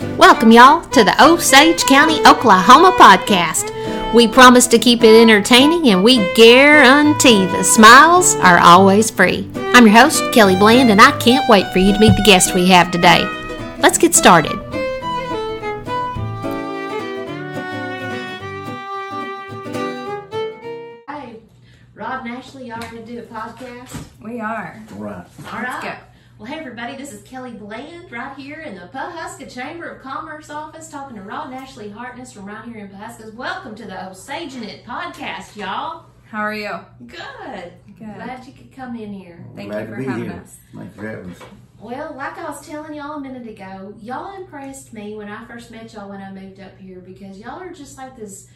Welcome, y'all, to the Osage County, Oklahoma podcast. We promise to keep it entertaining and we guarantee the smiles are always free. I'm your host, Kelly Bland, and I can't wait for you to meet the guest we have today. Let's get started. Hey, Rod and Ashley, y'all ready to do a podcast? We are. All right. All right. Let's go. Well, hey everybody, this is Kelly Bland right here in the Pawhuska Chamber of Commerce office talking to Rod and Ashley Hartness from right here in Pawhuska. Welcome to the Osaging It podcast, y'all. How are you? Good. Good. Glad you could come in here. Thank Glad you to for be having here. us. Thanks for having us. Well, like I was telling y'all a minute ago, y'all impressed me when I first met y'all when I moved up here because y'all are just like this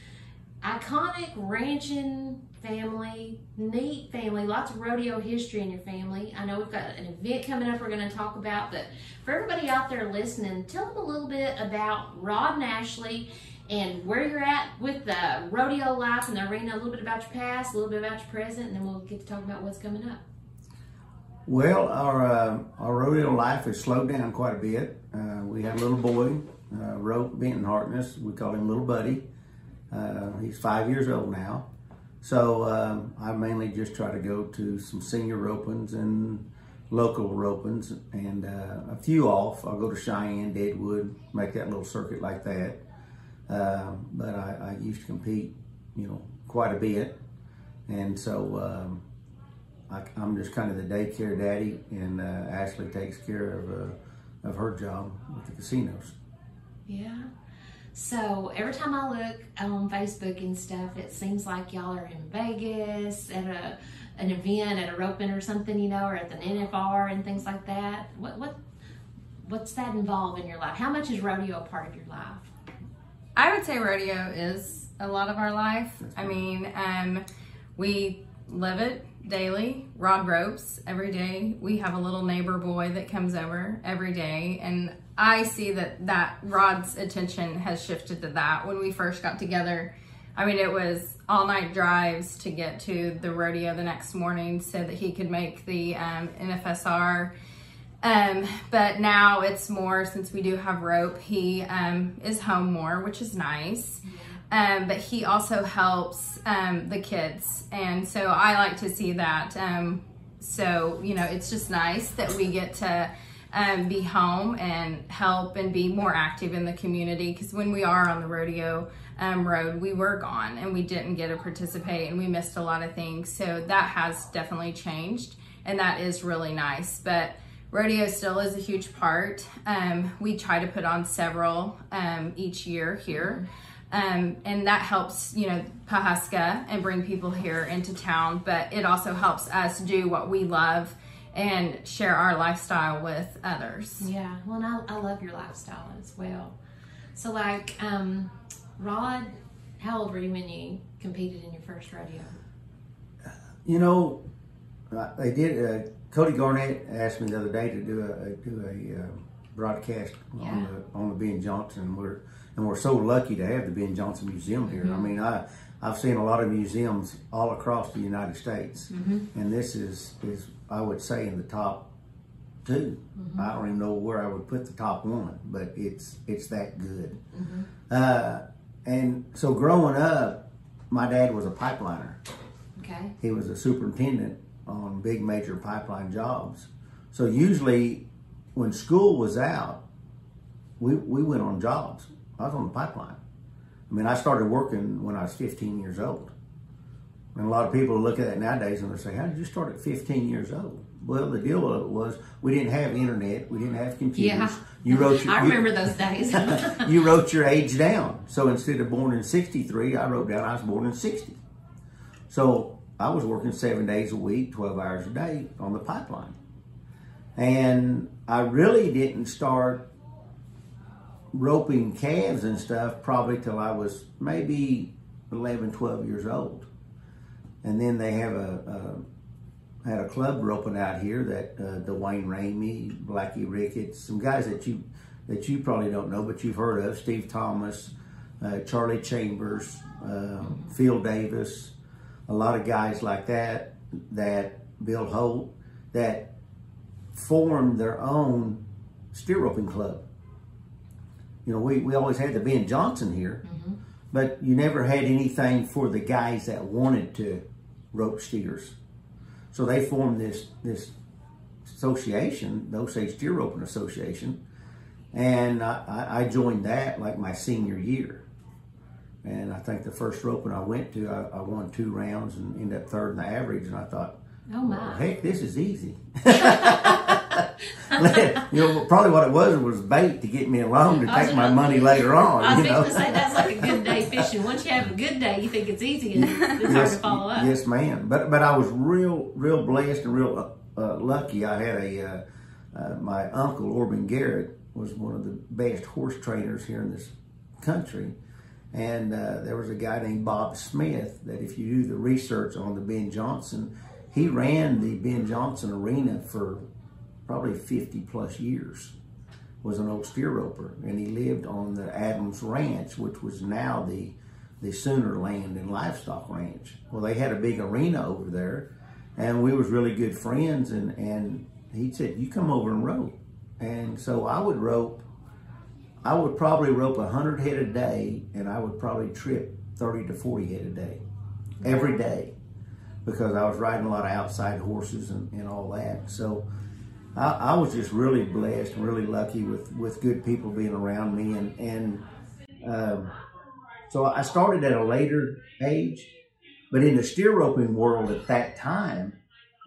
iconic ranching family, neat family, lots of rodeo history in your family. I know we've got an event coming up we're going to talk about, but for everybody out there listening, tell them a little bit about Rod and Ashley and where you're at with the rodeo life and the arena, a little bit about your past, a little bit about your present, and then we'll get to talk about what's coming up. Well, our uh, our rodeo life has slowed down quite a bit. Uh, we had a little boy, uh, Rope Benton Hartness. We call him Little Buddy. Uh, he's five years old now. So um, I mainly just try to go to some senior ropings and local ropings and uh, a few off. I'll go to Cheyenne, Deadwood, make that little circuit like that. Uh, but I, I used to compete, you know, quite a bit. And so um, I, I'm just kind of the daycare daddy, and uh, Ashley takes care of uh, of her job with the casinos. Yeah. So every time I look on Facebook and stuff, it seems like y'all are in Vegas at a an event at a roping or something, you know, or at the NFR and things like that. What what what's that involve in your life? How much is rodeo a part of your life? I would say rodeo is a lot of our life. I mean, um, we live it daily. Rod ropes every day. We have a little neighbor boy that comes over every day, and I see that that Rod's attention has shifted to that. When we first got together, I mean, it was all night drives to get to the rodeo the next morning so that he could make the um, NFSR. Um, but now it's more since we do have rope, he um, is home more, which is nice. Um, but he also helps um, the kids. And so I like to see that. Um, so, you know, it's just nice that we get to um, be home and help and be more active in the community. Because when we are on the rodeo um, road, we were gone and we didn't get to participate and we missed a lot of things. So that has definitely changed. And that is really nice. But rodeo still is a huge part. Um, we try to put on several each year here. Um, and that helps, you know, Pawhuska and bring people here into town, but it also helps us do what we love and share our lifestyle with others. Yeah. Well, and I, I love your lifestyle as well. So, like, um, Rod, how old were you when you competed in your first rodeo? You know, uh, they did. Uh, Cody Garnett asked me the other day to do a do a uh, broadcast Yeah. on the on the Ben Johnson. We're and we're so lucky to have the Ben Johnson Museum here. I mm-hmm. mean, I I've seen a lot of museums all across the United States, mm-hmm. and this is is I would say in the top 2 mm-hmm. I don't even know where I would put the top one, but it's it's that good. Uh, and so growing up, my dad was a pipeliner Okay. he was a superintendent on big major pipeline jobs. So usually when school was out, we, we went on jobs. I was on the pipeline. I mean, I started working when I was 15 years old. And a lot of people look at that nowadays and they say, How did you start at 15 years old? Well, the deal of it was we didn't have internet, we didn't have computers. Yeah. You wrote your, I you- remember those days. you wrote your age down. So instead of born in 63, I wrote down I was born in 60. So I was working seven days a week, 12 hours a day on the pipeline. And I really didn't start roping calves and stuff probably till I was maybe 11, 12 years old. And then they have a, a had a club roping out here that uh, Dwayne Ramey, Blackie Ricketts, some guys that you that you probably don't know, but you've heard of Steve Thomas, uh, Charlie Chambers, uh, Phil Davis, a lot of guys like that, that Bill Holt, that formed their own steer roping club. You know, we, we always had the Ben Johnson here, but you never had anything for the guys that wanted to rope steers. So they formed this this association, the Osage Steer Roping Association, and I, I- joined that like my senior year. And I think the first roping I went to, I, I won two rounds and ended up third in the average. And I thought, Oh well, my. heck, this is easy. you know, probably what it was was bait to get me along to take my money later on. I was you know? to say that's like a good day fishing. Once you have a good day, you think it's easy and it's hard to follow up. Yes, ma'am. But but I was real real blessed and real uh, lucky. I had a uh, uh, my uncle Orban Garrett was one of the best horse trainers here in this country, and uh, there was a guy named Bob Smith that if you do the research on the Ben Johnson, he ran the Ben Johnson Arena for probably fifty plus years. Was an old steer roper, and he lived on the Adams Ranch, which was now the the Sooner Land and Livestock Ranch. Well, they had a big arena over there, and we was really good friends. And and he said, "You come over and rope." And so I would rope. I would probably rope a hundred head a day, and I would probably trip thirty to forty head a day, every day, because I was riding a lot of outside horses and, and all that. So I, I was just really blessed and really lucky with with good people being around me, and and. Um, so I started at a later age, but in the steer roping world at that time,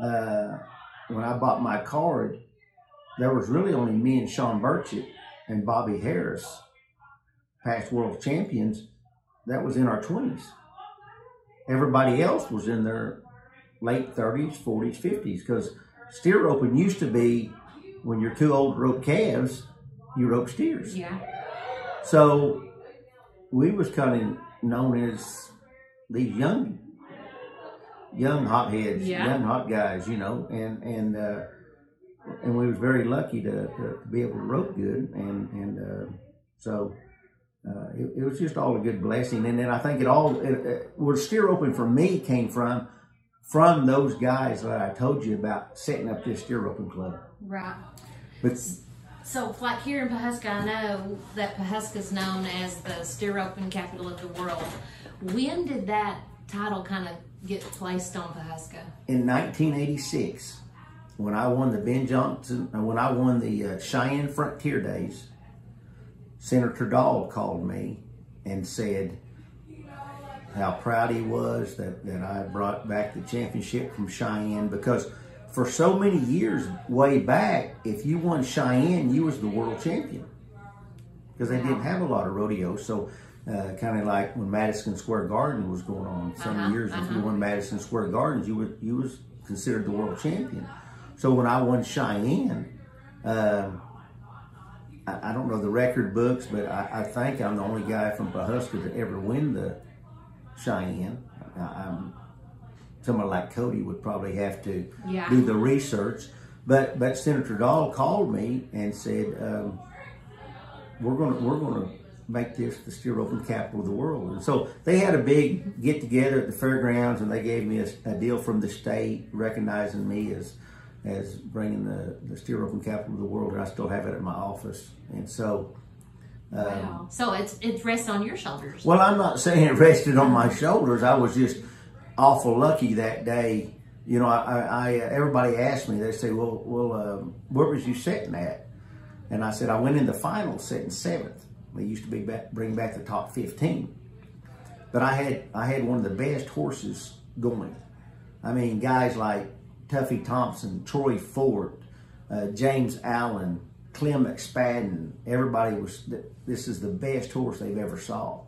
uh, when I bought my card, there was really only me and Sean Burchett and Bobby Harris, past world champions, that was in our 20s. Everybody else was in their late 30s, 40s, 50s, because steer roping used to be when you're too old to rope calves, you rope steers. Yeah. So we was kind of known as these young, young hotheads, Yeah. young hot guys, you know, and and uh, and we was very lucky to, to, be able to rope good, and and uh, so. Uh, it, it was just all a good blessing, and then I think it all it, it, where steer roping for me came from, from those guys that I told you about setting up this steer roping club. Right. But So, like here in Pawhuska, I know that Pawhuska is known as the steer roping capital of the world. When did that title kind of get placed on Pawhuska? in 1986, when I won the Ben Johnson, uh, when I won the uh, Cheyenne Frontier Days, Senator Dahl called me and said how proud he was that, that I brought back the championship from Cheyenne because for so many years way back, if you won Cheyenne, you was the world champion because they didn't have a lot of rodeos. So, uh, kind of like when Madison Square Garden was going on, some Uh-huh, years if you uh-huh. won Madison Square Gardens, you were you was considered the world champion. So when I won Cheyenne, um, I, I don't know the record books, but I, I think I'm the only guy from Pawhuska to ever win the Cheyenne. I, I'm someone like Cody would probably have to Yeah. do the research. But but Senator Dahl called me and said, um, "We're gonna we're gonna make this the steer roping capital of the world." And so they had a big get together at the fairgrounds, and they gave me a, a deal from the state recognizing me as as bringing the the steer roping capital of the world, and I still have it at my office. And so. So it's it rests on your shoulders. well, I'm not saying it rested on my shoulders. I was just awful lucky that day. You know, I, I, I everybody asked me. They say, "Well, well, um, where was you sitting at?" And I said, "I went in the final, sitting seventh. They used to be back, bring back the top 15, but I had I had one of the best horses going. I mean, guys like Tuffy Thompson, Troy Fort, uh, James Allen, Clem McSpadden. Everybody was. This is the best horse they've ever saw.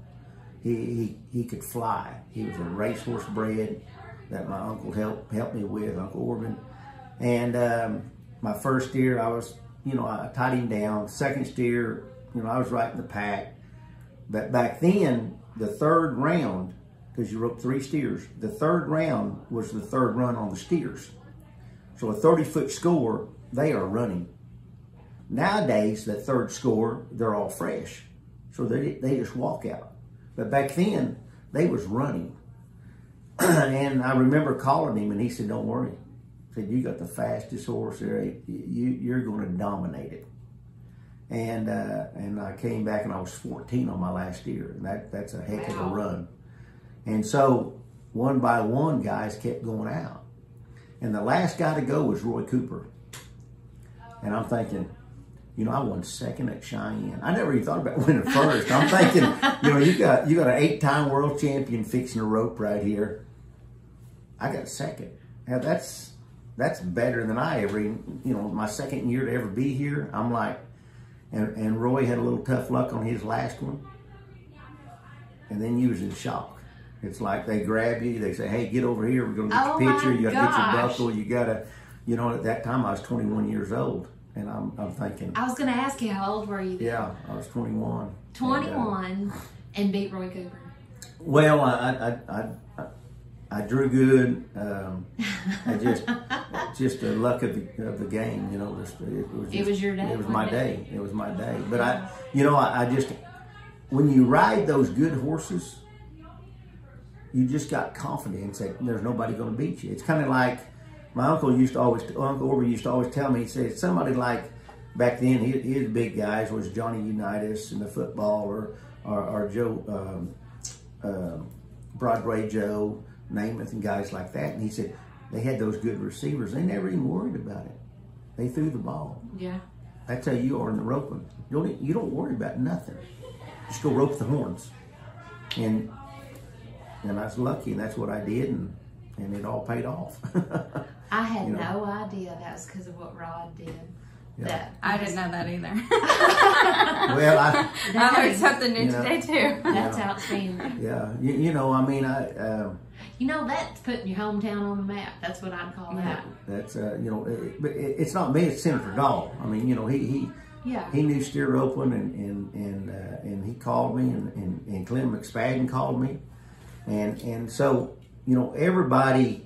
He, he he could fly. He was a racehorse bred that my uncle helped helped me with, Uncle Orban. And um, my first steer, I was, you know, I tied him down. Second steer, you know, I was right in the pack. But back then, the third round, because you roped three steers, the third round was the third run on the steers. So a 30 foot score, they are running. Nowadays, the third score, they're all fresh. So they, they just walk out. But back then, they was running. and I remember calling him, and he said, "Don't worry." He said, "You got the fastest horse there. You, you're going to dominate it." and uh, and I came back and I was 14 on my last year. And that that's a heck of a run. And so one by one, guys kept going out, and the last guy to go was Roy Cooper. And I'm thinking, you know, I won second at Cheyenne. I never even thought about winning first. I'm thinking, you know, you got you got an eight-time world champion fixing a rope right here. I got second. Now that's that's better than I ever, you know, my second year to ever be here. I'm like, and and Roy had a little tough luck on his last one, and then you was in shock. It's like they grab you, they say, "Hey, get over here. We're gonna get Oh your picture. You got to get your gosh. buckle. You got to, you know." At that time, I was 21 years old, and I'm I'm thinking, I was going to ask you, how old were you? then? yeah, I was 21. And, uh, 21 and beat Roy Cooper. well, I I, I, I, I drew good. Um, I just just the luck of the, of the game, you know. Just, it was It was your day, It was my wasn't day. It was my day. But I, you know, I, I just when you ride those good horses, you just got confidence that there's nobody going to beat you. It's kind of like my uncle used to always, Uncle Orby used to always tell me. He said somebody like back then, his, his big guys was Johnny Unitas and the football, or or, or Joe um, um Broadway Joe Namath and guys like that. And he said they had those good receivers. They never even worried about it. They threw the ball. Yeah. That's how you are in the roping. You don't you don't worry about nothing. Just go rope the horns. And and I was lucky, and that's what I did, and and it all paid off. I had You know. no idea that was because of what Rod did. That I didn't know that either. well, I I learned something new You know. today too. That's Yeah. outstanding. yeah, you, you know, I mean, I um, You know, that's putting your hometown on the map. That's what I'd call that. that's uh, you know, it, but it, it's not me. It's Senator Dahl. I mean, you know, he he Yeah. he knew steer roping, and and and uh, and he called me, and and, and Clem McSpadden called me, and and so you know everybody.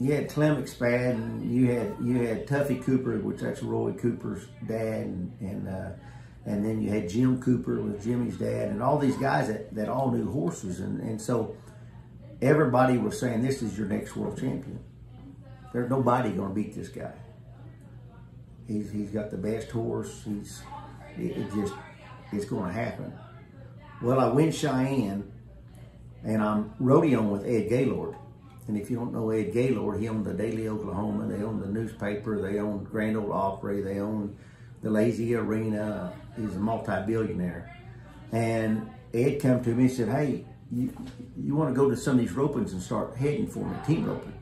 You had Clem McSpadden, you had you had Tuffy Cooper, which that's Roy Cooper's dad, and and uh, and then you had Jim Cooper with Jimmy's dad, and all these guys that, that all knew horses, and and so everybody was saying this is your next world champion. There's nobody going to beat this guy. He's he's got the best horse. He's it, it just it's going to happen. Well, I win Cheyenne, and I'm rodeoing with Ed Gaylord. And if you don't know Ed Gaylord, he owned the Daily Oklahoman. They owned the newspaper. They owned Grand Ole Opry. They owned the Lazy Arena. He's a multi-billionaire. And Ed come to me and said, "Hey, you you want to go to some of these ropings and start heading for me, team roping?"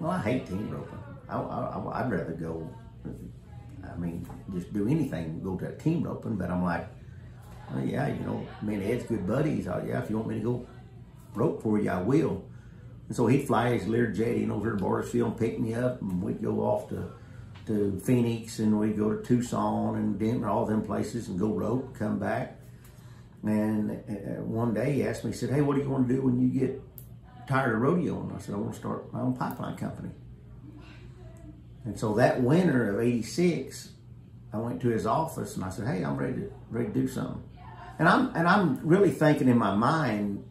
Well, I hate team roping. I, I, I'd rather go. I mean, just do anything, go to a team roping. But I'm like, well, yeah, you know, me and Ed's good buddies. I, yeah, if you want me to go rope for you, I will. And so he'd fly his Learjet in over to Bartlesville and pick me up, and we'd go off to to Phoenix, and we'd go to Tucson and Denver, all them places, and go rope, come back. And uh, one day he asked me, he said, "Hey, what do you want to do when you get tired of rodeoing?" I said, "I want to start my own pipeline company." And so that winter of '86, I went to his office and I said, "Hey, I'm ready to ready to do something." And I'm and I'm really thinking in my mind,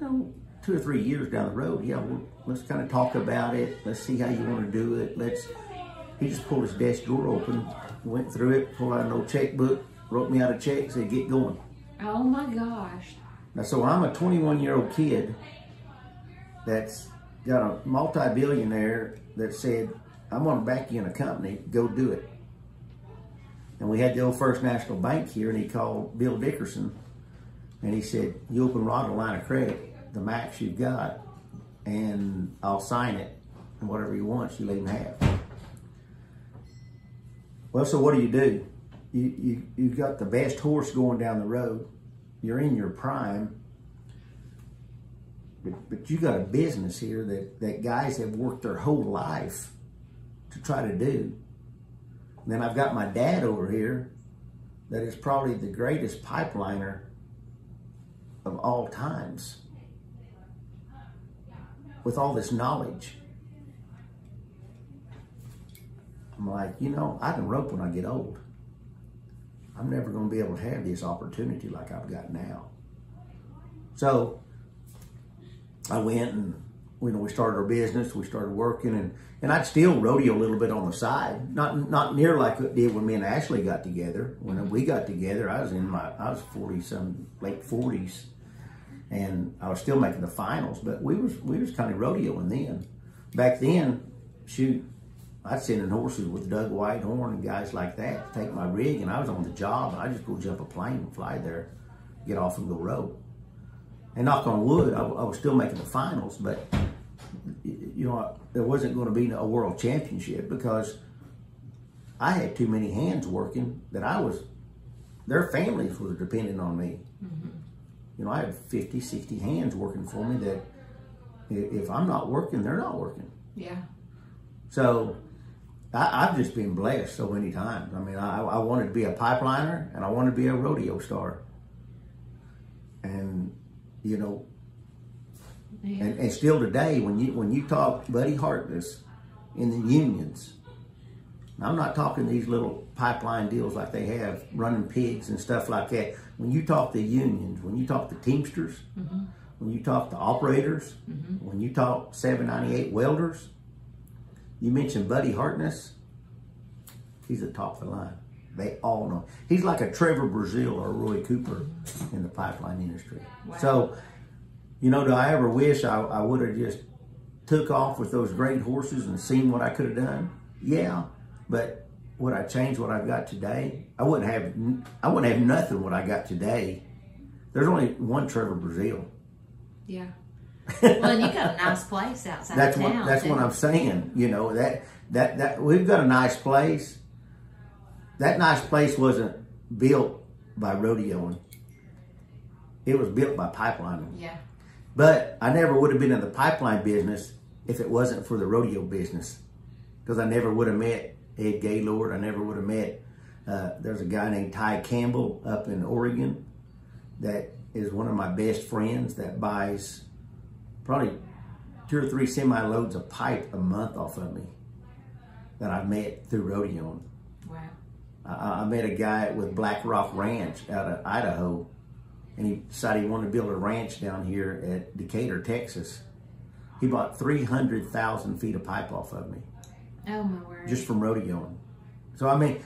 you know, two or three years down the road, yeah, well, let's kind of talk about it. Let's see how you want to do it. Let's. He just pulled his desk drawer open, went through it, pulled out an old checkbook, wrote me out a check, said, "Get going." Oh my gosh. Now, so I'm a 21 year old kid that's got a multi billionaire that said, I'm going to back you in a company, go do it. And we had the old First National Bank here, and he called Bill Dickerson and he said, You open Rod a line of credit, the max you've got, and I'll sign it, and whatever you want, you let him have. Well, so what do you do? You, you, you've got the best horse going down the road you're in your prime, but, but you got a business here that, that guys have worked their whole life to try to do. And then I've got my dad over here that is probably the greatest pipeliner of all times with all this knowledge. I'm like, you know, I can rope when I get old. I'm never going to be able to have this opportunity like I've got now. So I went and you know, we started our business, we started working, and, and I'd still rodeo a little bit on the side. Not not near like it did when me and Ashley got together. When we got together, I was in my, I was 40 some, late 40s, and I was still making the finals, but we was, we was kind of rodeoing then. Back then, shoot, I'd send in horses with Doug Whitehorn and guys like that to take my rig, and I was on the job, and I just go jump a plane and fly there, get off and go row. And knock on wood, I, I was still making the finals, but you know, there wasn't going to be a world championship because I had too many hands working that I was, their families were depending on me. Mm-hmm. You know, I have 50, 60 hands working for me that if I'm not working, they're not working. Yeah. So I, have just been blessed so many times. I mean, I, I wanted to be a pipeliner and I wanted to be a rodeo star. And, you know, yeah. and, and still today, when you when you talk Buddy Hartness in the unions, I'm not talking these little pipeline deals like they have running pigs and stuff like that. When you talk to unions, when you talk to Teamsters, mm-hmm. when you talk to operators, mm-hmm. when you talk 798 welders, you mentioned Buddy Hartness. He's the top of the line. They all know. He's like a Trevor Brazile or Roy Cooper in the pipeline industry. Wow. So, you know, do I ever wish I, I would have just took off with those great horses and seen what I could have done? Yeah, but would I change what I've got today? I wouldn't have. I wouldn't have nothing what I got today. There's only one Trevor Brazile. Yeah well, and you got a nice place outside that's of town. What, that's too. what I'm saying. You know that that that we've got a nice place. That nice place wasn't built by rodeoing. It was built by pipelining. Yeah. But I never would have been in the pipeline business if it wasn't for the rodeo business, because I never would have met Ed Gaylord. I never would have met. Uh, there's a guy named Ty Campbell up in Oregon that is one of my best friends that buys probably two or three semi loads of pipe a month off of me that I met through rodeoing. Wow. I, I met a guy with Black Rock Ranch out of Idaho, and he decided he wanted to build a ranch down here at Decatur, Texas. He bought 300,000 feet of pipe off of me. Oh, my word. Just from rodeoing. So, I mean,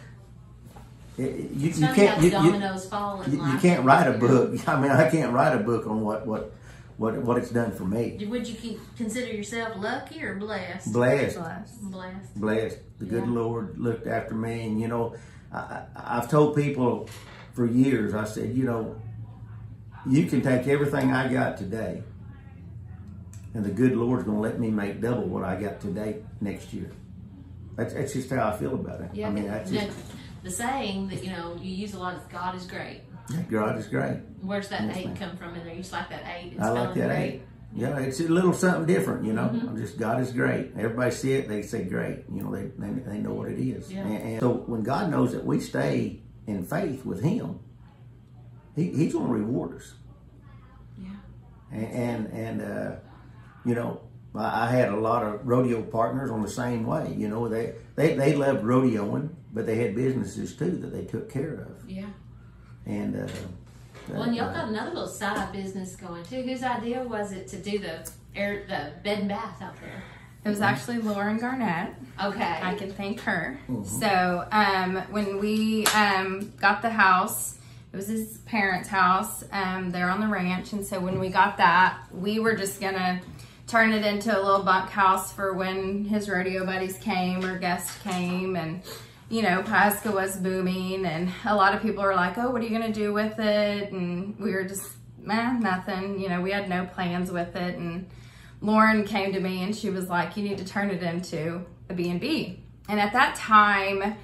it, you, you can't you, you, you, can't write a book. I mean, I can't write a book on what what what what it's done for me. Would you keep, consider yourself lucky or blessed? Blessed. Blessed. Blessed. Blessed. The good. Lord looked after me, and you know, I, I've told people for years. I said, you know, you can take everything I got today, and the good Lord's going to let me make double what I got today next year. That's, that's just how I feel about it. Yeah, I mean, that's just, the saying that you know you use a lot of God is great. Yeah, God is great. Where's that yes, eight ma'am. come from in there? You just like that eight? It's I like that great. eight. Yeah, it's a little something different, you know. Mm-hmm. Just God is great. Everybody see it, they say great. You know, they they, they know what it is. Yeah. And, and, so when God knows that we stay in faith with Him, He He's going to reward us. Yeah. And and, and uh, you know, I, I had a lot of rodeo partners on the same way. You know, they they they loved rodeoing, but they had businesses too that they took care of. Yeah. And uh, well, and y'all got another little side business going too. Whose idea was it to do the air, the bed and bath out there? It was actually Lauren Garnett. Okay. I can thank her. Mm-hmm. So um, when we um, got the house, it was his parents' house. Um, they're on the ranch, and so when we got that, we were just gonna turn it into a little bunk house for when his rodeo buddies came or guests came, and you know, Pasco was booming and a lot of people were like, oh, what are you going to do with it? And we were just, man, nothing. You know, we had no plans with it. And Lauren came to me and she was like, you need to turn it into a B&B. And at that time,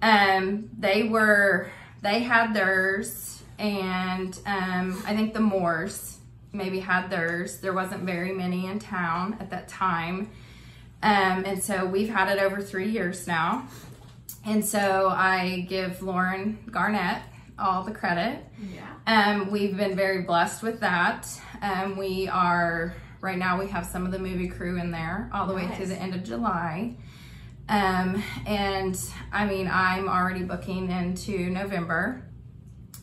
um, they were, they had theirs and um, I think the Moores maybe had theirs. There wasn't very many in town at that time. Um, and so we've had it over three years now. And so I give Lauren Garnett all the credit. Yeah. Um, we've been very blessed with that. Um, we are, right now, we have some of the movie crew in there all the nice. way to the end of July. Um, and I mean, I'm already booking into November.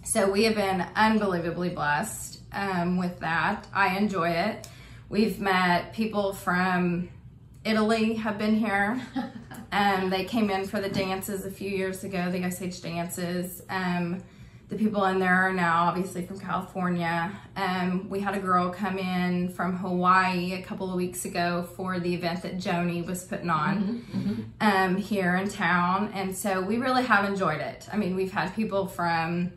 So we have been unbelievably blessed um, with that. I enjoy it. We've met people from Italy have been here. Um, they came in for the dances a few years ago, the Osage dances. Um, the people in there are now obviously from California. Um, we had a girl come in from Hawaii a couple of weeks ago for the event that Joni was putting on um, here in town. And so we really have enjoyed it. I mean, we've had people from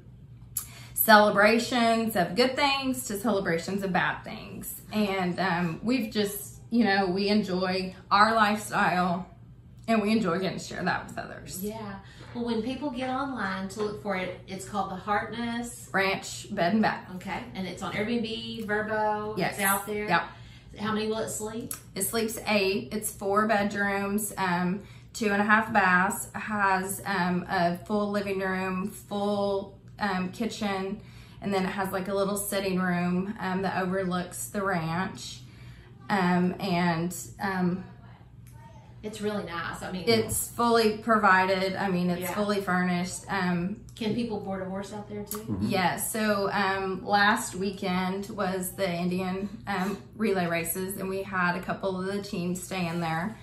celebrations of good things to celebrations of bad things. And um, we've just, you know, we enjoy our lifestyle and we enjoy getting to share that with others. Yeah. Well, when people get online to look for it, it's called the Hartness. Ranch, bed and bath. Okay, and it's on Airbnb, VRBO. Yes. It's out there. Yep. How many will it sleep? It sleeps eight. It's four bedrooms, um, two and a half baths. Has um, a full living room, full um, kitchen, and then it has like a little sitting room um, that overlooks the ranch. Um, and um, It's really nice. I mean, it's fully provided. I mean, it's Yeah. fully furnished. Um, can people board a horse out there too? Yes. So um, last weekend was the Indian um, relay races, and we had a couple of the teams staying there,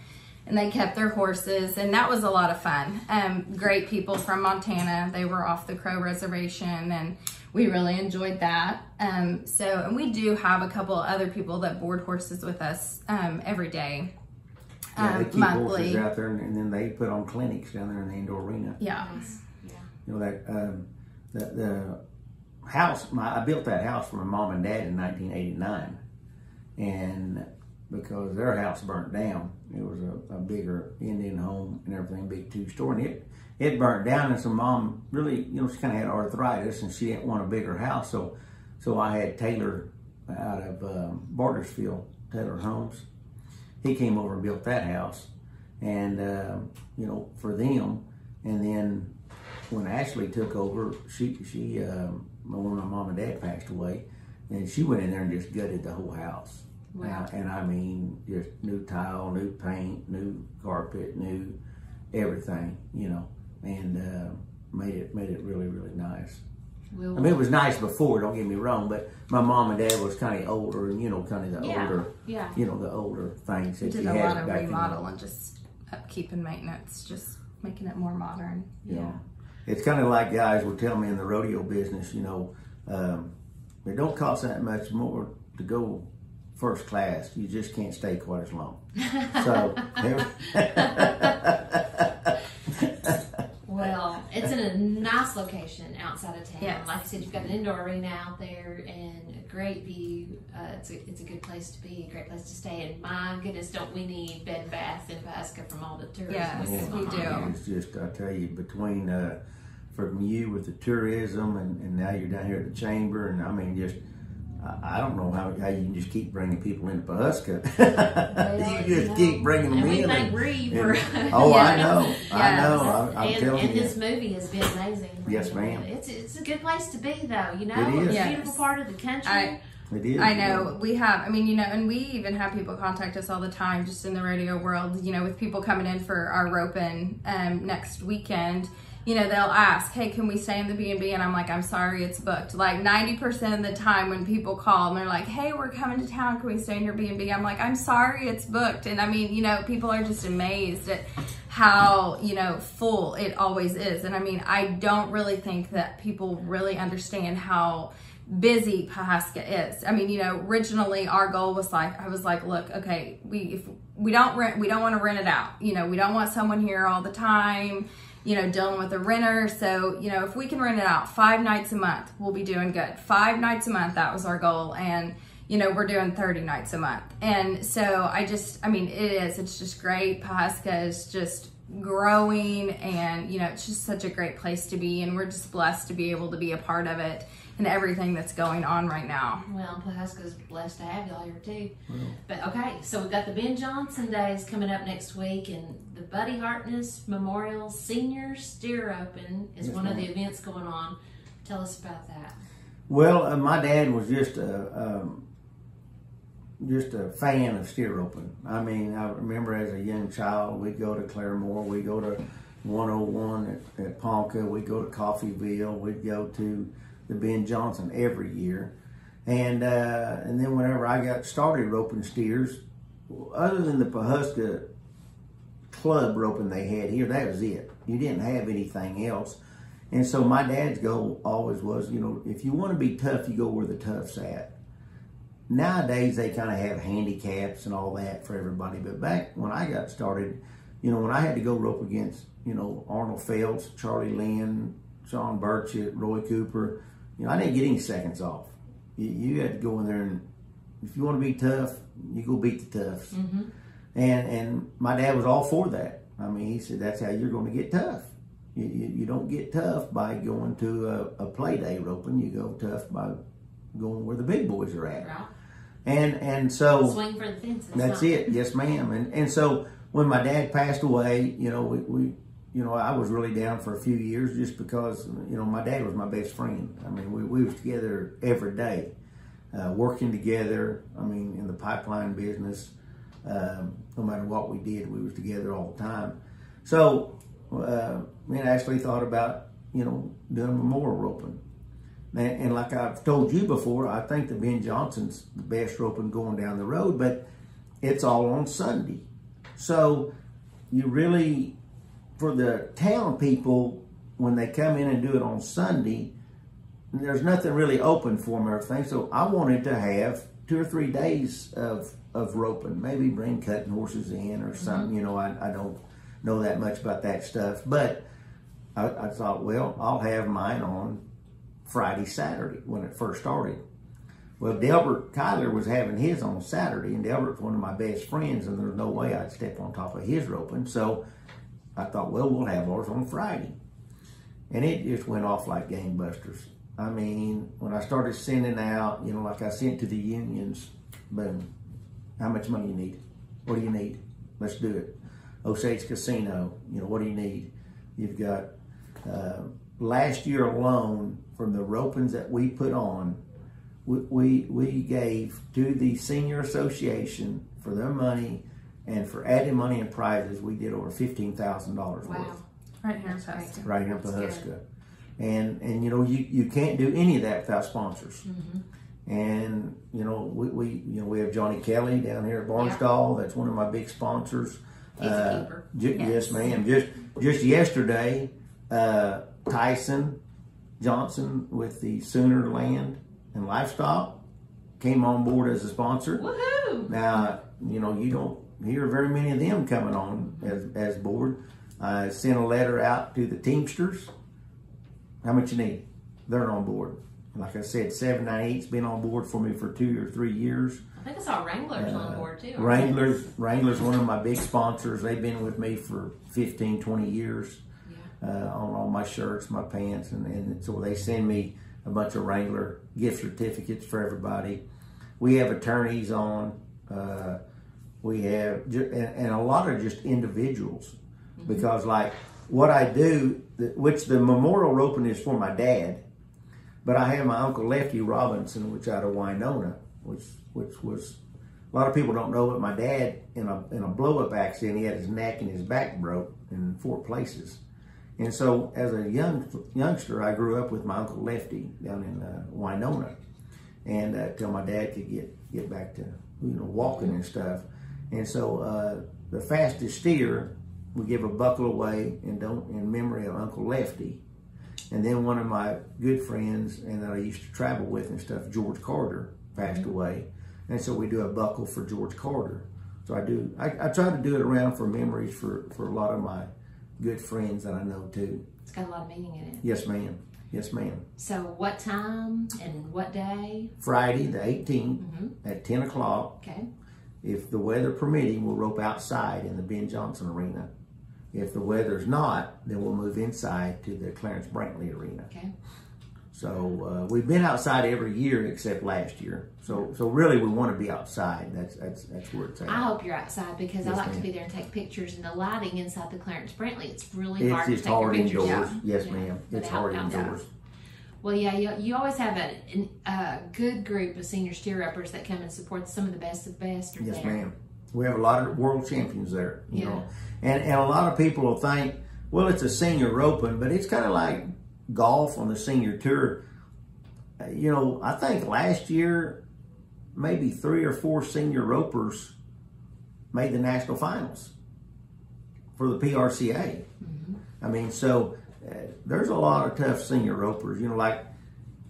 and they kept their horses, and that was a lot of fun. Um, great people from Montana. They were off the Crow Reservation, and we really enjoyed that. Um, so, and we do have a couple other people that board horses with us um, every day, Yeah, they um, keep monthly. horses out there, and, and then they put on clinics down there in the indoor arena. Yeah. Nice. Yeah. You know that um, the, the house. My I built that house for my mom and dad in 1989, and because their house burnt down, it was a, a bigger Indian home and everything, big two story, and it it burnt down. And so mom really, you know, she kind of had arthritis, and she didn't want a bigger house, so so I had Taylor out of um, Bartlesville, Taylor Homes. He came over and built that house, and um, you know for them, and then when Ashley took over, she she um, when my mom and dad passed away, and she went in there and just gutted the whole house. Wow. Uh, and I mean, just new tile, new paint, new carpet, new everything, you know, and uh, made it made it really really nice. We'll, I mean, it was nice before. Don't get me wrong, but my mom and dad was kind of older, and you know, kind of the Yeah. older, yeah. you know, the older things that Did you a had lot of back remodel and just upkeep and maintenance, just making it more modern. you Yeah. It's kind of like guys would tell me in the rodeo business, you know, um, it don't cost that much more to go first class. You just can't stay quite as long. So, Well, it's in a nice location outside of town. Yes. Like I said, you've got an indoor arena out there and a great view. Uh, it's a it's a good place to be, a great place to stay. And my goodness, don't we need bed and bath in Pasco from all the tourism? Yes, that's we do. it's just, I tell you, between uh, from you with the tourism and, and now you're down here at the chamber, and I mean, just. I I don't know how, how you can just keep bringing people into Pawhuska. Well, you just know, keep bringing them and we in. thank and- Bree for. oh, I Yes. know, I know. I'm, I'm and, telling and you. this movie has been amazing. Yes, ma'am. It's it's a good place to be, though. You know, It is. it's a Yes. beautiful part of the country. I- It is. I know we have. I mean, you know, and we even have people contact us all the time, just in the rodeo world. You know, with people coming in for our roping um, next weekend. You know, they'll ask, "Hey, can we stay in the B and B?" And I'm like, "I'm sorry, it's booked." Like 90% of the time, when people call and they're like, "Hey, we're coming to town. Can we stay in your B and B?" I'm like, "I'm sorry, it's booked." And I mean, you know, people are just amazed at how you know full it always is. And I mean, I don't really think that people really understand how busy Pawhuska is. I mean, you know, originally our goal was like I was like, look, okay, we if we don't rent we don't want to rent it out. You know, we don't want someone here all the time, you know, dealing with a renter. So, you know, if we can rent it out 5 nights a month, we'll be doing good. 5 nights a month, that was our goal and you know, we're doing 30 nights a month. And so I just I mean, it is it's just great. Pawhuska is just growing and you know it's just such a great place to be and we're just blessed to be able to be a part of it and everything that's going on right now Well, Pawhuska's blessed to have y'all here too. But okay, so we've got the Ben Johnson Days coming up next week, and the Buddy Hartness Memorial Senior Steer Open is Yes, one of the events going on. Tell us about that. Well, uh, my dad was just a um, just a fan of steer roping. I mean, I remember as a young child, we'd go to Claremore, we'd go to 101 at, at Ponca, we'd go to Coffeyville, we'd go to the Ben Johnson every year. And uh, and then whenever I got started roping steers, other than the Pawhuska club roping they had here, that was it. You didn't have anything else. And so my dad's goal always was, you know, if you want to be tough, you go where the tough's at. Nowadays they kind of have handicaps and all that for everybody, but back when I got started, you know, when I had to go rope against, you know, Arnold Felts, Charlie Lynn, Sean Burchett, Roy Cooper, you know, I didn't get any seconds off. You, you had to go in there and if you want to be tough, you go beat the toughs. Mm-hmm. And and my dad was all for that. I mean, he said that's how you're going to get tough. You, you, you don't get tough by going to a, a play day roping. You go tough by going where the big boys are at. Right. And and so Swing for the fences. that's huh? it. Yes, ma'am. And and so when my dad passed away, you know, we, we you know, I was really down for a few years just because you know my dad was my best friend. I mean, we we was together every day, uh, working together. I mean, in the pipeline business, um, no matter what we did, we was together all the time. So uh, and Ashley thought about you know doing memorial roping. And, and like I've told you before, I think that Ben Johnson's the best roping going down the road, but it's all on Sunday. So you really, for the town people, when they come in and do it on Sunday, there's nothing really open for them or everything. So I wanted to have two or three days of, of roping, maybe bring cutting horses in or mm-hmm. something. You know, I, I don't know that much about that stuff, but I, I thought, well, I'll have mine on Friday, Saturday when it first started. Well, Delbert Kyler was having his on Saturday, and Delbert's one of my best friends, and there's no way I'd step on top of his roping. So I thought, well, we'll have ours on Friday. And it just went off like gangbusters. I mean, when I started sending out, you know, like I sent to the unions, boom. How much money you need? What do you need? Let's do it. Osage Casino, you know, what do you need? You've got uh, last year alone from the ropings that we put on, we, we, we gave to the senior association for their money and for adding money and prizes, we did over fifteen thousand dollars worth Wow. Right here in That's great. Right here in That's Pawhuska. And and you know you, you can't do any of that without sponsors. Mm-hmm. And you know we, we you know we have Johnny Kelly down here at Barnsdall. That's one of my big sponsors. He's a keeper. ju- Yes. yes. ma'am. Just just yesterday, uh, Tyson Johnson with the Sooner Land and Livestock came on board as a sponsor. Woohoo! Now, you know, you don't hear very many of them coming on as, as board. I sent a letter out to the Teamsters. How much you need? They're on board. Like I said, 798's been on board for me for two or three years. I think I saw Wranglers on Uh, board too. Wranglers, Wranglers, one of my big sponsors. They've been with me for 15, 20 years? Yeah. uh, on all my shirts, my pants, and, and so they send me a bunch of Wrangler gift certificates for everybody. We have attorneys on. Uh, we have, and, and a lot are just individuals, because like what I do, which the memorial roping is for my dad, but I have my uncle Lefty Robinson, which out of Wynona, which which was a lot of people don't know, but my dad in a in a blow up accident, he had his neck and his back broke in four places. And so, as a young youngster, I grew up with my uncle Lefty down in uh, Wynona, and uh, till my dad could get get back to you know walking and stuff. And so, uh, the fastest steer, we give a buckle away in don't in memory of Uncle Lefty. And then one of my good friends and that I used to travel with and stuff, George Carter, passed away, and so we do a buckle for George Carter. So I do. I, I try to do it around for memories for for a lot of my good friends that I know too. It's got a lot of meaning in it. Yes, ma'am. Yes, ma'am. So, what time and what day? Friday the 18th Mm-hmm. at 10 o'clock. Okay. If the weather permitting, we'll rope outside in the Ben Johnson Arena. If the weather's not, then we'll move inside to the Clarence Brantley Arena. Okay. So uh, we've been outside every year except last year. So so really we want to be outside. That's that's that's where it's at. I hope you're outside because I Yes, like to be there and take pictures. And the lighting inside the Clarence Brantley, it's really it's hard to just take hard your pictures. indoors. Yes, Yeah. ma'am. It's hard outdoors. indoors. Well, yeah, you, you always have a, an- a good group of senior steer ropers that come and support some of the best of the best. Yes, there. ma'am. We have a lot of world champions there, you Yeah. know, and and a lot of people will think, well, it's a senior roping, but it's kind of like golf on the senior tour. you know, I think last year maybe three or four senior ropers made the national finals for the PRCA. Mm-hmm. I mean, so there's a lot of tough senior ropers. You know, like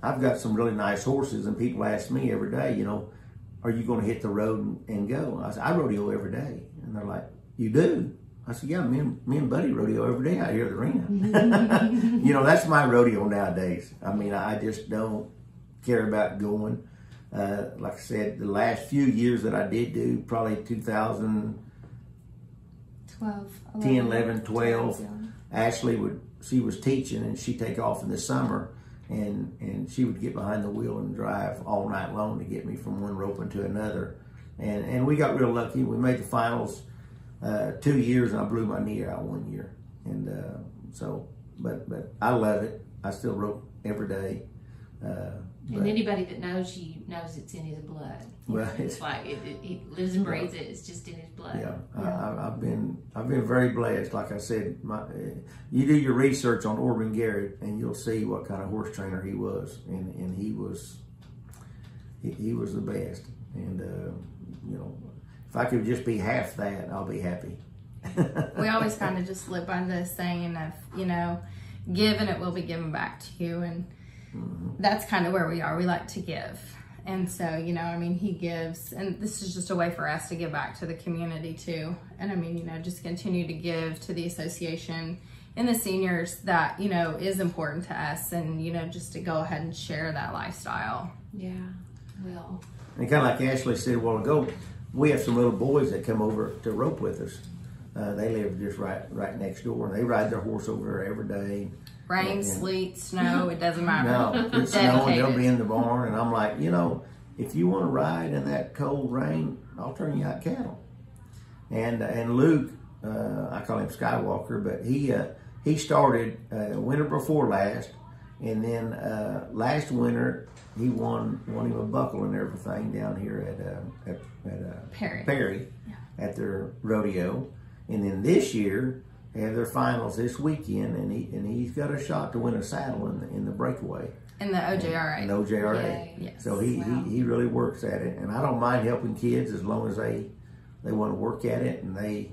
I've got some really nice horses, and people ask me every day, you know, are you going to hit the road and, and go? I said, I rodeo every day, and they're like, you do? I said, yeah, me and, me and Buddy rodeo every day out here at the arena. you know, that's my rodeo nowadays. I mean, I just don't care about going. Uh, like I said, the last few years that I did do, probably 2010, 12, 11, 12, Ashley would, she was teaching and she'd take off in the summer and, and she would get behind the wheel and drive all night long to get me from one roping to another. And, and we got real lucky. We made the finals uh, two years and I blew my knee out one year. And uh, so, but, but I love it. I still rope every day. Uh, And but- anybody that knows you knows it's in his blood. Right. It's like it, it, he lives and breathes it. It's just in his blood. Yeah, I, I, I've been I've been very blessed. Like I said, my, uh, you do your research on Orban Garrett, and you'll see what kind of horse trainer he was, and, and he was he, he was the best. And uh, you know, if I could just be half that, I'll be happy. we always kind of just slip by this saying of you know give and it will be given back to you and that's kind of where we are we like to give and so you know i mean he gives and this is just a way for us to give back to the community too and i mean you know just continue to give to the association and the seniors that you know is important to us and you know just to go ahead and share that lifestyle Yeah. Well, And kind of like Ashley said a while ago, we have some little boys that come over to rope with us. Uh, they live just right right next door, and they ride their horse over there every day. Rain Yeah. sleet snow it doesn't matter No, it's snowing. They'll be in the barn, and I'm like, you know, if you want to ride in that cold rain, I'll turn you out cattle. And and Luke, uh, I call him Skywalker, but he uh, he started uh, winter before last, and then uh, last winter he won won him a buckle and everything down here at uh, at, at uh, Perry. Perry at their rodeo, and then this year they have their finals this weekend, and he and he's got a shot to win a saddle in the in the breakaway in the OJRA an OJRA. Yay. Yes. So he, Wow. he he really works at it, and I don't mind helping kids as long as they they want to work at it, and they,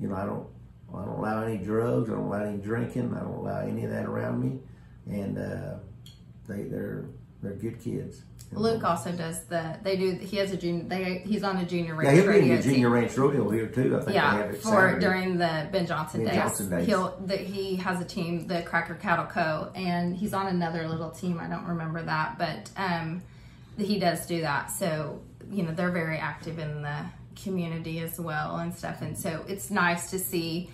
you know, I don't I don't allow any drugs, I don't allow any drinking, I don't allow any of that around me, and uh, they they're they're good kids. Luke also does the. They do. He has a junior. They he's on a junior ranch. Yeah, he'll be in the junior ranch rodeo here too. I think they Yeah, have it for Saturday. during the Ben Johnson Ben days. Johnson days. He'll that he has a team, the Cracker Cattle Co, and he's on another little team. I don't remember that, but um, he does do that. So you know they're very active in the community as well and stuff. And so it's nice to see.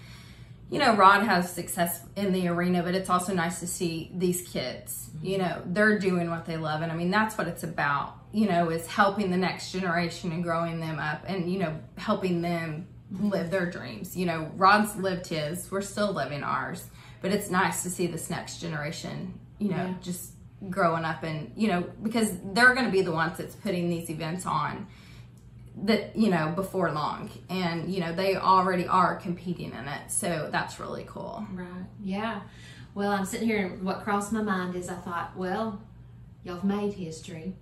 You know, Rod has success in the arena, but it's also nice to see these kids. Mm-hmm. You know, they're doing what they love, and I mean that's what it's about. You know, is helping the next generation and growing them up, and you know, helping them live their dreams. You know, Rod's lived his, we're still living ours, but it's nice to see this next generation, you know, Yeah. just growing up and, you know, because they're going to be the ones that's putting these events on that, you know, before long. And, you know, they already are competing in it. So that's really cool. right. Yeah. Well, I'm sitting here, and what crossed my mind is I thought, well, y'all have made history,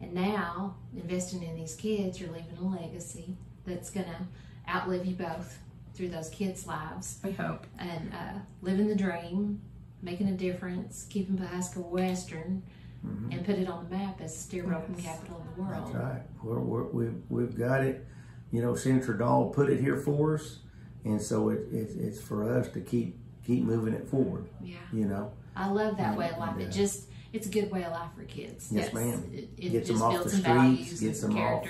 and now investing in these kids, you're leaving a legacy that's to outlive you both through those kids' lives. We hope. and uh, living the dream, making a difference, keeping Pawhuska Western, and put it on the map as steer roping capital of the world. That's right. We're, we're, we've, we've got it. You know, Senator Dahl put it here for us, and so it, it, it's for us to keep keep moving it forward. Yeah, You know, I love that way of life. Yeah. It just it's a good way of life for kids. Yes, ma'am. It, it Gets them off the streets, gets and them off.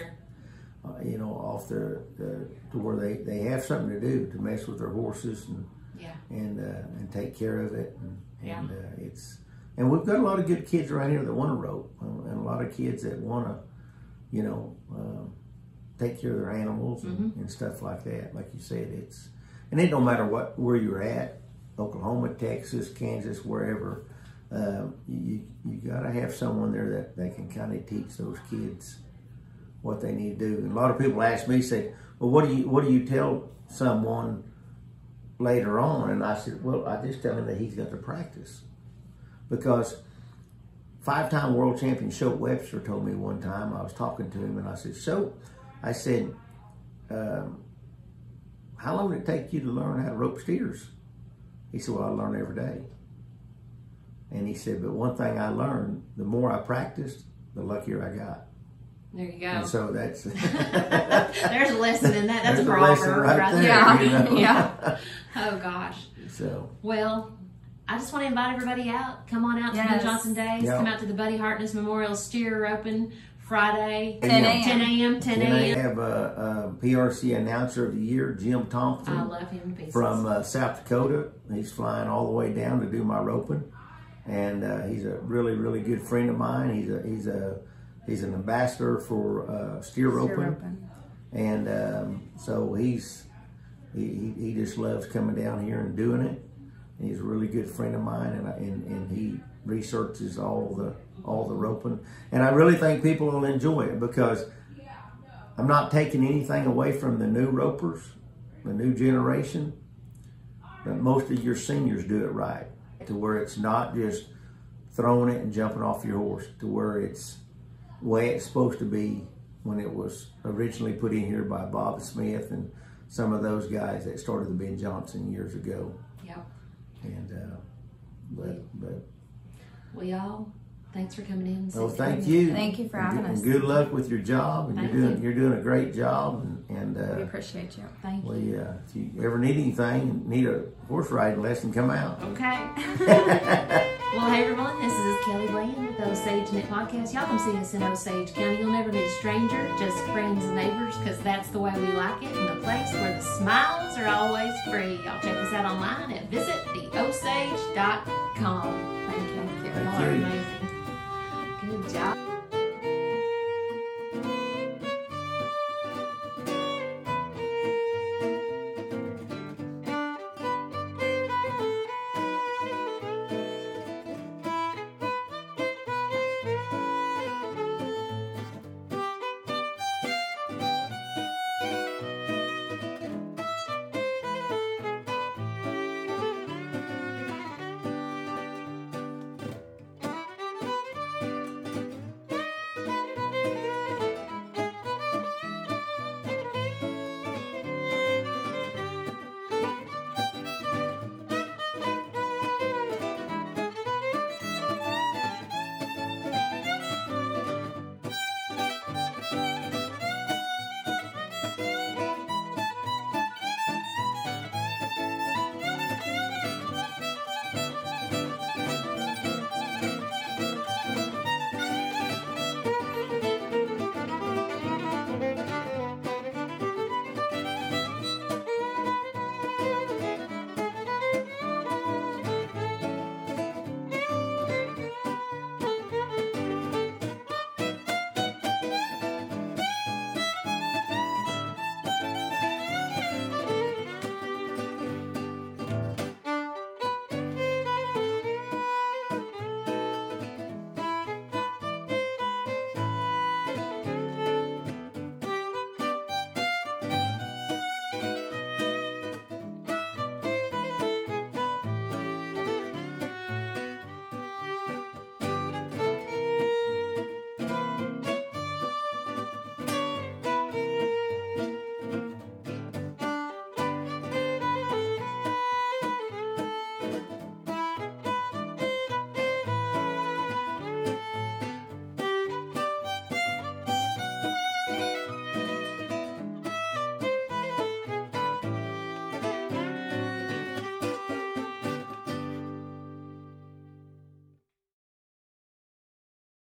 uh, you know, off their the, to where they, they have something to do to mess with their horses and Yeah, and uh, and take care of it. And, Yeah. uh, it's and we've got a lot of good kids around here that want to rope, uh, and a lot of kids that want to, you know, uh, take care of their animals and, Mm-hmm. and stuff like that. Like you said, it's and it don't matter what where you're at, Oklahoma, Texas, Kansas, wherever. Uh, you you got to have someone there that they can kind of teach those kids what they need to do. And a lot of people ask me, say, "Well, what do you what do you tell someone later on?" And I said, "Well, I just tell him that he's got to practice because five-time world champion Shoat Webster told me one time. I was talking to him, and I said, "Shoat," I said, um, "How long did it take you to learn how to rope steers?" He said, "Well, I learn every day." And he said, "But one thing I learned: the more I practiced, the luckier I got." There you go. And so that's There's a lesson in that. That's a proverb right right there. Yeah, you know? yeah. Oh gosh. so Well, I just want to invite everybody out. Come on out to Yes. the Johnson Days. Yeah. Come out to the Buddy Hartness Memorial Steer Open Friday, 10 a.m. 10 a.m. 10 Then I have a, a PRC announcer of the year, Jim Thompson. I love him pieces. from uh, South Dakota. He's flying all the way down to do my roping, and uh, he's a really, really good friend of mine. He's a he's a he's an ambassador for uh, steer roping, Steer roping. and um, so he's he, he he just loves coming down here and doing it. He's a really good friend of mine, and I, and and he researches all the all the roping, and I really think people will enjoy it because I'm not taking anything away from the new ropers, the new generation, but most of your seniors do it right to where it's not just throwing it and jumping off your horse, to where it's way it's supposed to be when it was originally put in here by Bob Smith and some of those guys that started the Ben Johnson years ago. And uh, but but Well, y'all, thanks for coming in. oh, thank you. Thank you for And having good- us. Good luck with your job. And Thank you're doing you. you're doing a great job. And, and We uh, appreciate you. Thank you. we uh, if you ever need anything, need a horse riding lesson, come out. Okay. well, hey everyone, this is Kelly Bland with the Osage Net Podcast. Y'all come see us in Osage County. You'll never meet a stranger, just friends and neighbors, because that's the way we like it, and the place where the smiles are always free. Y'all check us out online at visittheosage.com. Thank you. Y'all Thank you. amazing. 있죠.